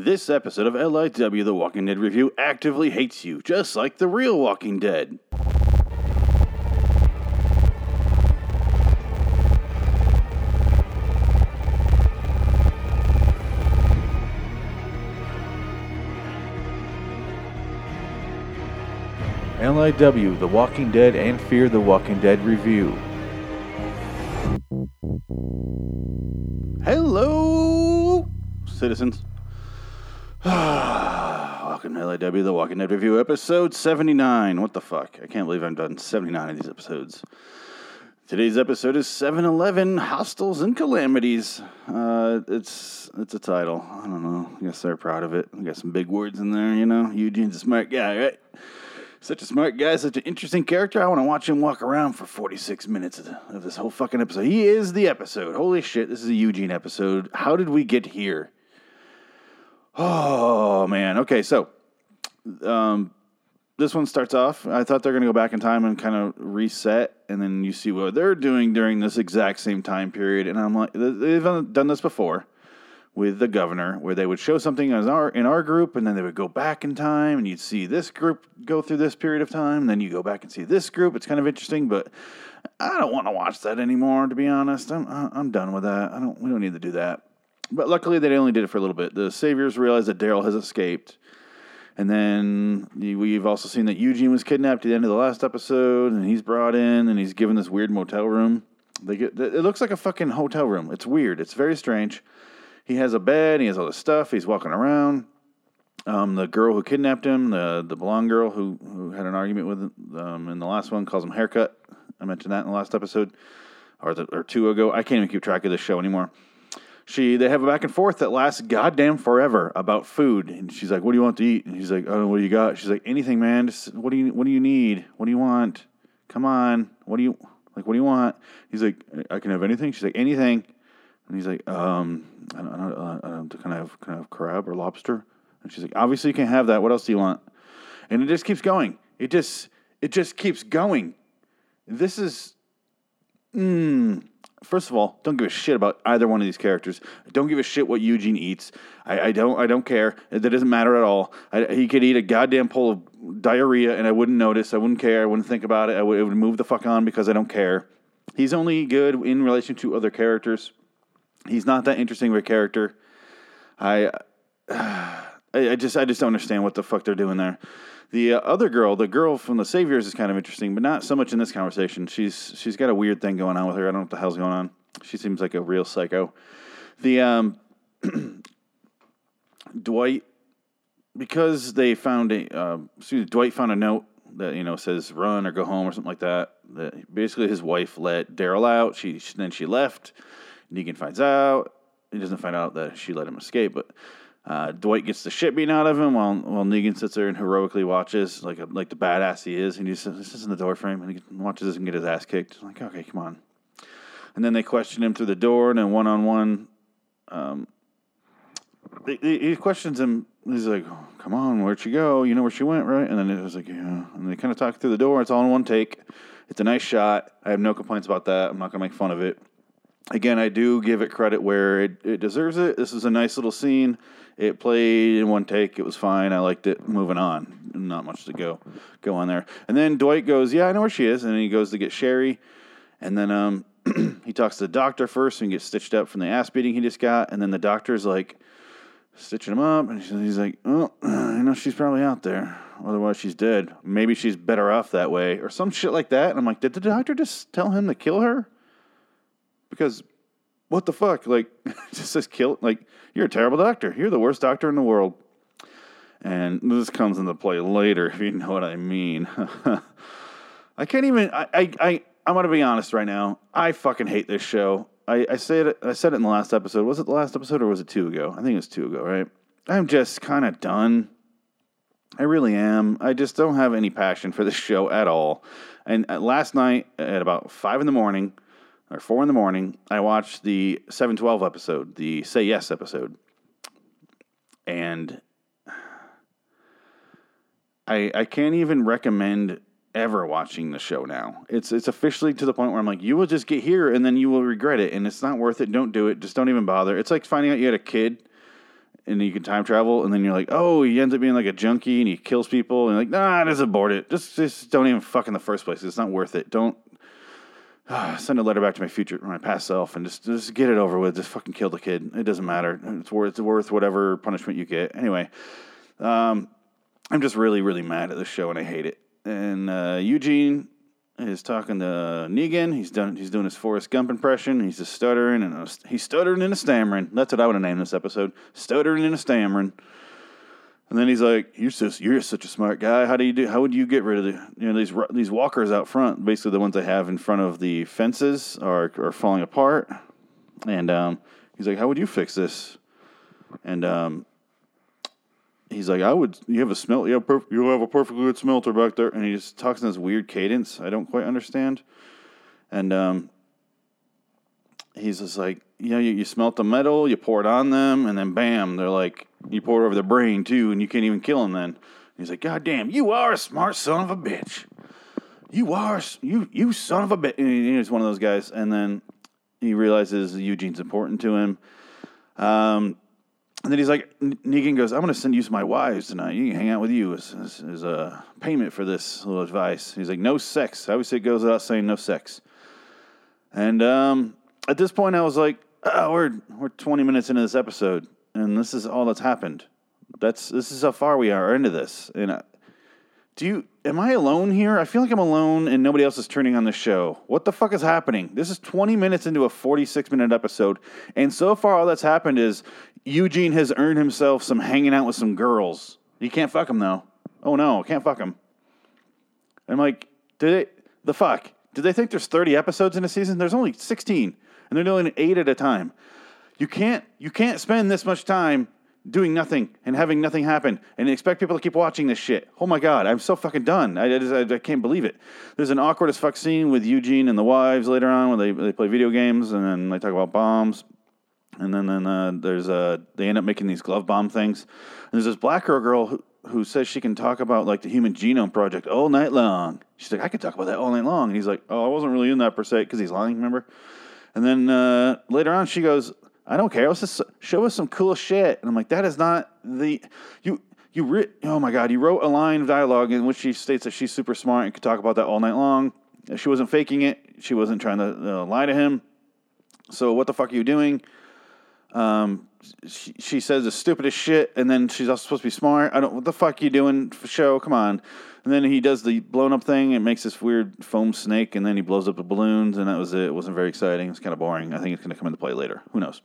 This episode of LIW The Walking Dead Review actively hates you, just like the real Walking Dead. LIW The Walking Dead and Fear the Walking Dead Review. Hello, citizens. Welcome to LIW, The Walking Dead Review, episode 79. What the fuck? I can't believe I've done 79 of these episodes. Today's episode is 7-Eleven, Hostiles and Calamities. Uh, it's it's a title. I don't know. I guess they're proud of it. I got some big words in there, you know. Eugene's a smart guy, right? Such a smart guy, such an interesting character. I want to watch him walk around for 46 minutes of this whole fucking episode. He is the episode. Holy shit, this is a Eugene episode. How did we get here? Oh, man. Okay, so um, this one starts off. I thought they're going to go back in time and kind of reset, and then you see what they're doing during this exact same time period. And I'm like, they've done this before with the governor, where they would show something as our in our group, and then they would go back in time, and you'd see this group go through this period of time, and then you go back and see this group. It's kind of interesting, but I don't want to watch that anymore. To be honest, I'm I'm done with that. I don't. We don't need to do that. But luckily, they only did it for a little bit. The saviors realize that Daryl has escaped. And then we've also seen that Eugene was kidnapped at the end of the last episode, and he's brought in, and he's given this weird motel room. They get it looks like a fucking hotel room. It's weird. It's very strange. He has a bed. He has all this stuff. He's walking around. Um, the girl who kidnapped him, the the blonde girl who who had an argument with um, in the last one, calls him haircut. I mentioned that in the last episode, or the, or two ago. I can't even keep track of this show anymore. She they have a back and forth that lasts goddamn forever about food, and she's like, "What do you want to eat?" And he's like, "Oh, what do you got?" She's like, "Anything, man. Just, what do you What do you need? What do you want? Come on. What do you like? What do you want?" He's like, "I can have anything." She's like, "Anything." And he's like, um, I don't, I don't, uh, don't, can I have, have crab or lobster? And she's like, obviously you can't have that. What else do you want? And it just keeps going. It just, it just keeps going. This is, mm, first of all, don't give a shit about either one of these characters. Don't give a shit what Eugene eats. I, I don't, I don't care. That doesn't matter at all. I, he could eat a goddamn bowl of diarrhea and I wouldn't notice. I wouldn't care. I wouldn't think about it. I would, it would move the fuck on because I don't care. He's only good in relation to other characters. He's not that interesting of a character. I, I, just, I just don't understand what the fuck they're doing there. The uh, other girl, the girl from the Saviors, is kind of interesting, but not so much in this conversation. She's she's got a weird thing going on with her. I don't know what the hell's going on. She seems like a real psycho. The um, Dwight, because they found a uh, excuse me, Dwight found a note that you know says run or go home or something like that. That basically his wife let Daryl out. She then she left. Negan finds out. He doesn't find out that she let him escape, but uh, Dwight gets the shit beaten out of him while while Negan sits there and heroically watches like a, like the badass he is, and he sits in the doorframe and he watches this and get his ass kicked. Like, okay, come on. And then they question him through the door, and then one on one, he questions him. He's like, oh, "Come on, where'd she go? You know where she went, right?" And then it was like, "Yeah." And they kind of talk through the door. It's all in one take. It's a nice shot. I have no complaints about that. I'm not gonna make fun of it again, I do give it credit where it, it deserves it. This is a nice little scene. It played in one take. It was fine. I liked it. Moving on. Not much to go go on there. And then Dwight goes, "Yeah, I know where she is." And then he goes to get Sherry, and then um, he talks to the doctor first and gets stitched up from the ass beating he just got. And then the doctor's like stitching him up, and he's like, "Oh, you know, she's probably out there. Otherwise, she's dead. Maybe she's better off that way, or some shit like that." And I'm like, "Did the doctor just tell him to kill her?" Because what the fuck? Like, just says kill. Like, you're a terrible doctor. You're the worst doctor in the world. And this comes into play later, if you know what I mean. I can't even. I, I, I I'm gonna be honest right now. I fucking hate this show. I, I said it. I said it in the last episode. Was it the last episode or was it two ago? I think it was two ago, right? I'm just kind of done. I really am. I just don't have any passion for this show at all. And uh, last night at about five in the morning, or four in the morning, I watched the 712 episode, the Say Yes episode. And I I can't even recommend ever watching the show now. It's it's officially to the point where I'm like, you will just get here and then you will regret it, and it's not worth it. Don't do it. Just don't even bother. It's like finding out you had a kid and you can time travel, and then you're like, oh, he ends up being like a junkie and he kills people, and like, nah, just abort it. Just, just don't even fuck in the first place. It's not worth it. Don't send a letter back to my future, my past self, and just, just get it over with. Just fucking kill the kid. It doesn't matter. It's worth, it's worth whatever punishment you get. Anyway, um, I'm just really, really mad at this show, and I hate it. And uh, Eugene is talking to Negan. He's done. He's doing his Forrest Gump impression. He's just stuttering and a, he's stuttering and a stammering. That's what I would have named this episode: stuttering and a stammering. And then he's like, "You're you're such a smart guy. How do you do? How would you get rid of the you know these these walkers out front? Basically, the ones they have in front of the fences are are falling apart." And um, he's like, "How would you fix this?" And um, he's like, I would. You have a smelt. You have, perf- you have a perfectly good smelter back there, and he just talks in this weird cadence. I don't quite understand. And um, he's just like, you know, you, you smelt the metal, you pour it on them, and then bam, they're like, you pour it over their brain too, and you can't even kill them. Then he's like, God damn, you are a smart son of a bitch. You are you you son of a bitch. And he's one of those guys, and then he realizes Eugene's important to him. Um, and then he's like, Negan goes, I'm going to send you some of my wives tonight. You can hang out with you as, as, as a payment for this little advice. He's like, no sex. I always say it goes without saying no sex. And um, at this point, I was like, oh, we're, we're 20 minutes into this episode, and this is all that's happened. That's This is how far we are into this. And I, do you, am I alone here? I feel like I'm alone and nobody else is turning on the show. What the fuck is happening? This is 20 minutes into a 46 minute episode, and so far all that's happened is Eugene has earned himself some hanging out with some girls. You can't fuck him though. Oh no, can't fuck him. I'm like, did it? The fuck? Did they think there's 30 episodes in a season? There's only 16, and they're doing eight at a time. You can't you can't spend this much time doing nothing and having nothing happen and expect people to keep watching this shit. Oh my god, I'm so fucking done. I, I, I can't believe it. There's an awkward as fuck scene with Eugene and the wives later on when they, they play video games and then they talk about bombs. And then, then uh, there's uh, they end up making these glove bomb things. And there's this black girl girl who, who says she can talk about like the Human Genome Project all night long. She's like, I could talk about that all night long. And he's like, Oh, I wasn't really in that per se because he's lying. Remember? And then uh, later on, she goes, I don't care. Let's just show us some cool shit. And I'm like, that is not the you you re- oh my god, you wrote a line of dialogue in which she states that she's super smart and could talk about that all night long. She wasn't faking it. She wasn't trying to uh, lie to him. So what the fuck are you doing? Um, she, she says the stupidest shit, and then she's also supposed to be smart. I don't. What the fuck you doing for show? Come on. And then he does the blown up thing. It makes this weird foam snake, and then he blows up the balloons, and that was it. It wasn't very exciting. It's kind of boring. I think it's going to come into play later. Who knows?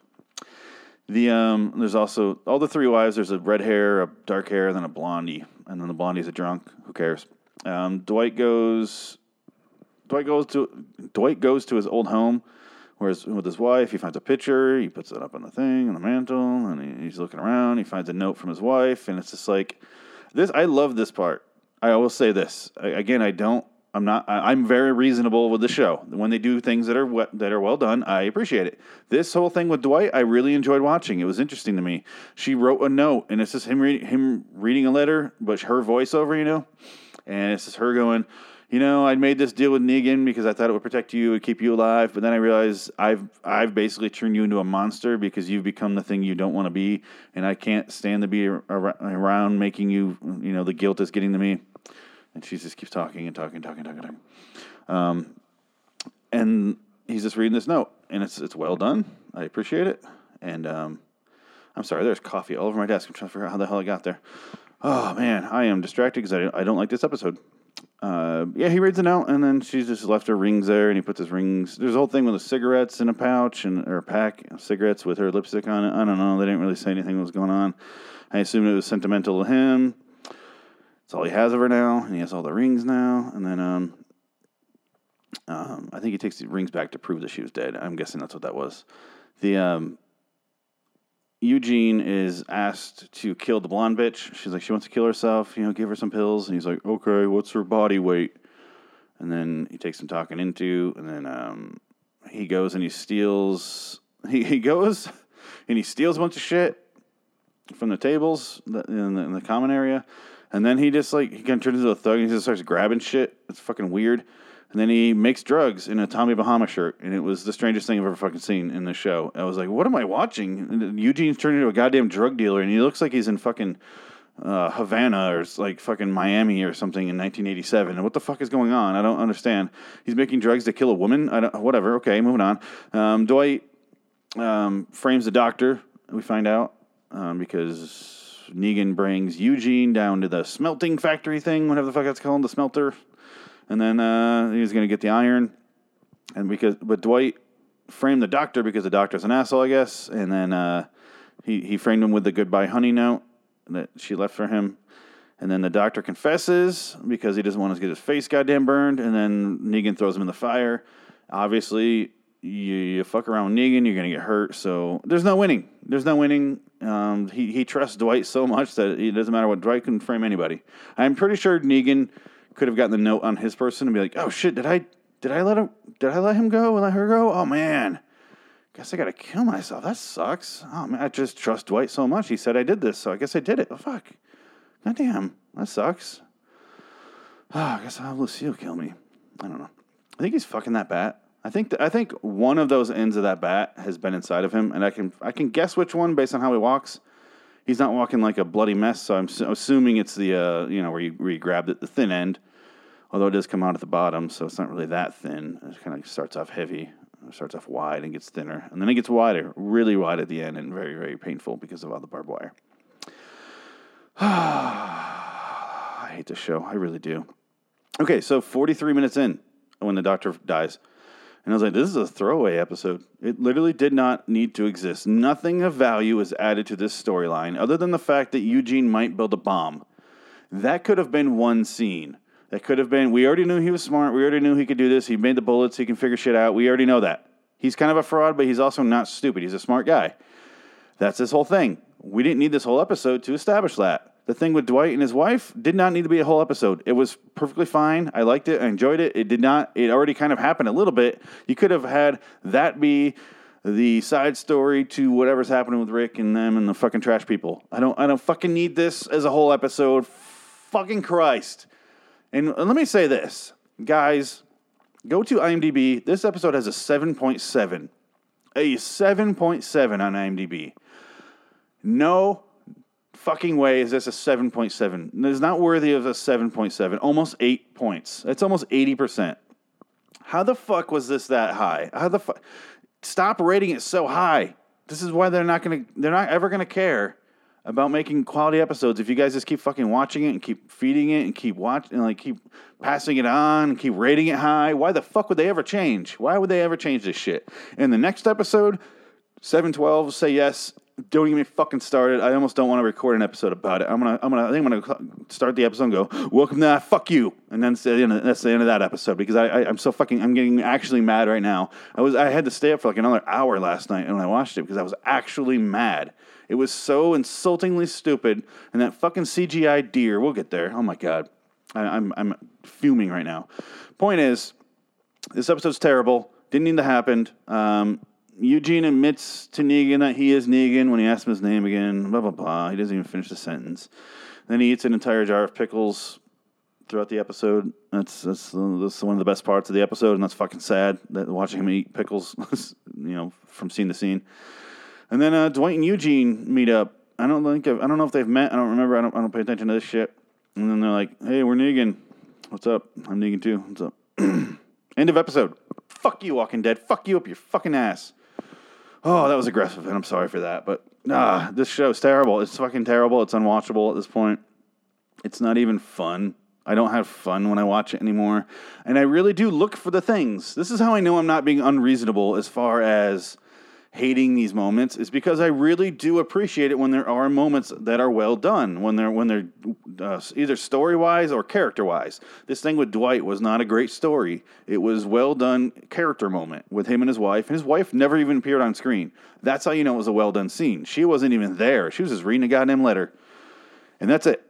The um, there's also all the three wives. There's a red hair, a dark hair, and then a blondie, and then the blondie's a drunk. Who cares? Um, Dwight goes. Dwight goes to Dwight goes to his old home, whereas with his wife, he finds a picture. He puts it up on the thing on the mantle, and he, he's looking around. He finds a note from his wife, and it's just like this. I love this part. I will say this I, again. I don't I'm not. I'm very reasonable with the show. When they do things that are that are well done, I appreciate it. This whole thing with Dwight, I really enjoyed watching. It was interesting to me. She wrote a note, and it's just him reading him reading a letter, but her voiceover, you know, and it's just her going, you know, I made this deal with Negan because I thought it would protect you, and keep you alive, but then I realized I've I've basically turned you into a monster because you've become the thing you don't want to be, and I can't stand to be around making you, you know, the guilt is getting to me. And she just keeps talking and talking, and talking, talking, and talking. Um, and he's just reading this note, and it's it's well done. I appreciate it. And um, I'm sorry, there's coffee all over my desk. I'm trying to figure out how the hell I got there. Oh man, I am distracted because I, I don't like this episode. Uh, yeah, he reads it out, and then she's just left her rings there, and he puts his rings. There's a whole thing with the cigarettes in a pouch and or a pack of cigarettes with her lipstick on it. I don't know. They didn't really say anything was going on. I assumed it was sentimental to him. It's all he has of her now, and he has all the rings now. And then um, um, I think he takes the rings back to prove that she was dead. I'm guessing that's what that was. The um, Eugene is asked to kill the blonde bitch. She's like, she wants to kill herself. You know, give her some pills. And he's like, okay, what's her body weight? And then he takes some talking into, and then um, he goes and he steals. He, he goes and he steals a bunch of shit from the tables in the, in the common area and then he just like he kind of turns into a thug and he just starts grabbing shit. It's fucking weird. And then he makes drugs in a Tommy Bahama shirt, and it was the strangest thing I've ever fucking seen in the show. I was like, "What am I watching?" And Eugene's turned into a goddamn drug dealer, and he looks like he's in fucking uh, Havana or like fucking Miami or something in 1987. And what the fuck is going on? I don't understand. He's making drugs to kill a woman. I don't. Whatever. Okay, moving on. Um, Dwight um, frames the doctor. We find out um, because Negan brings Eugene down to the smelting factory thing, whatever the fuck that's called, the smelter, and then uh, he's going to get the iron. And because, but Dwight framed the doctor because the doctor's an asshole, I guess. And then uh, he he framed him with the goodbye honey note that she left for him. And then the doctor confesses because he doesn't want to get his face goddamn burned. And then Negan throws him in the fire. Obviously, you, you fuck around Negan, you're going to get hurt. So there's no winning. There's no winning. Um, he, he trusts Dwight so much that it doesn't matter what Dwight can frame anybody. I'm pretty sure Negan could have gotten the note on his person and be like, "Oh shit, did I did I let him did I let him go and let her go? Oh man, guess I gotta kill myself. That sucks. Oh man, I just trust Dwight so much. He said I did this, so I guess I did it. Oh fuck, goddamn, that sucks. Oh, I guess I'll have Lucille kill me. I don't know. I think he's fucking that bat. I think th- I think one of those ends of that bat has been inside of him, and I can I can guess which one based on how he walks. He's not walking like a bloody mess, so I'm su- assuming it's the uh, you know where you where you grabbed it, the thin end. Although it does come out at the bottom, so it's not really that thin. It kind of starts off heavy, starts off wide and gets thinner, and then it gets wider, really wide at the end, and very very painful because of all the barbed wire. I hate this show, I really do. Okay, so 43 minutes in when the doctor dies. And I was like, this is a throwaway episode. It literally did not need to exist. Nothing of value is added to this storyline other than the fact that Eugene might build a bomb. That could have been one scene. That could have been, we already knew he was smart. We already knew he could do this. He made the bullets. He can figure shit out. We already know that. He's kind of a fraud, but he's also not stupid. He's a smart guy. That's this whole thing. We didn't need this whole episode to establish that. The thing with Dwight and his wife did not need to be a whole episode. It was perfectly fine. I liked it. I enjoyed it. It did not, it already kind of happened a little bit. You could have had that be the side story to whatever's happening with Rick and them and the fucking trash people. I don't, I don't fucking need this as a whole episode. Fucking Christ. And let me say this, guys, go to IMDb. This episode has a 7.7. A 7.7 on IMDb. No fucking way is this a 7.7. It's not worthy of a 7.7. Almost 8 points. It's almost 80%. How the fuck was this that high? How the fuck? Stop rating it so high. This is why they're not to they're not ever to care about making quality episodes if you guys just keep fucking watching it and keep feeding it and keep watching and like keep passing it on and keep rating it high. Why the fuck would they ever change? Why would they ever change this shit? In the next episode, 712 say yes. Don't get me fucking started. I almost don't want to record an episode about it. I'm gonna, I'm gonna, I think I'm gonna start the episode and go, "Welcome to that, fuck you," and then that's the end of that episode because I, I, I'm so fucking, I'm getting actually mad right now. I was, I had to stay up for like another hour last night when I watched it because I was actually mad. It was so insultingly stupid, and that fucking CGI deer. We'll get there. Oh my god, I, I'm, I'm fuming right now. Point is, this episode's terrible. Didn't need to happen. Um, Eugene admits to Negan that he is Negan when he asks him his name again. Blah blah blah. He doesn't even finish the sentence. Then he eats an entire jar of pickles throughout the episode. That's that's, that's one of the best parts of the episode, and that's fucking sad that watching him eat pickles, you know, from scene to scene. And then uh, Dwight and Eugene meet up. I don't think I've, I don't know if they've met. I don't remember. I don't I don't pay attention to this shit. And then they're like, "Hey, we're Negan. What's up? I'm Negan too. What's up?" End of episode. Fuck you, Walking Dead. Fuck you up your fucking ass. Oh, that was aggressive, and I'm sorry for that. But ah, this show's terrible. It's fucking terrible. It's unwatchable at this point. It's not even fun. I don't have fun when I watch it anymore. And I really do look for the things. This is how I know I'm not being unreasonable as far as hating these moments is because I really do appreciate it when there are moments that are well done, when they're when they're uh, either story wise or character wise. This thing with Dwight was not a great story. It was well done character moment with him and his wife. And his wife never even appeared on screen. That's how you know it was a well done scene. She wasn't even there. She was just reading a goddamn letter, and that's it.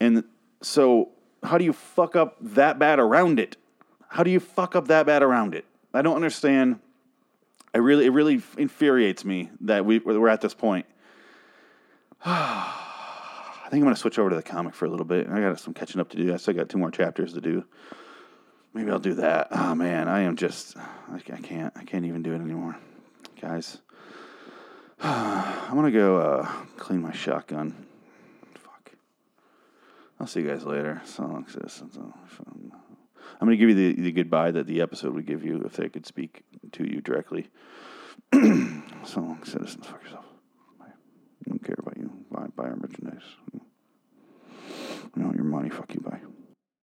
And so, how do you fuck up that bad around it? How do you fuck up that bad around it? I don't understand. I really, it really infuriates me that we, we're at this point. I think I'm going to switch over to the comic for a little bit. I got some catching up to do. I still got two more chapters to do. maybe I'll do that. Oh man, I am just I, I can't I can't even do it anymore, guys. I'm gonna go uh, clean my shotgun. Fuck. I'll see you guys later. So long, sis. I'm gonna give you the, the goodbye that the episode would give you if they could speak to you directly. so long, citizens. Fuck yourself. I don't care about you. Buy, buy our merchandise. You want your money. Fuck you. Bye.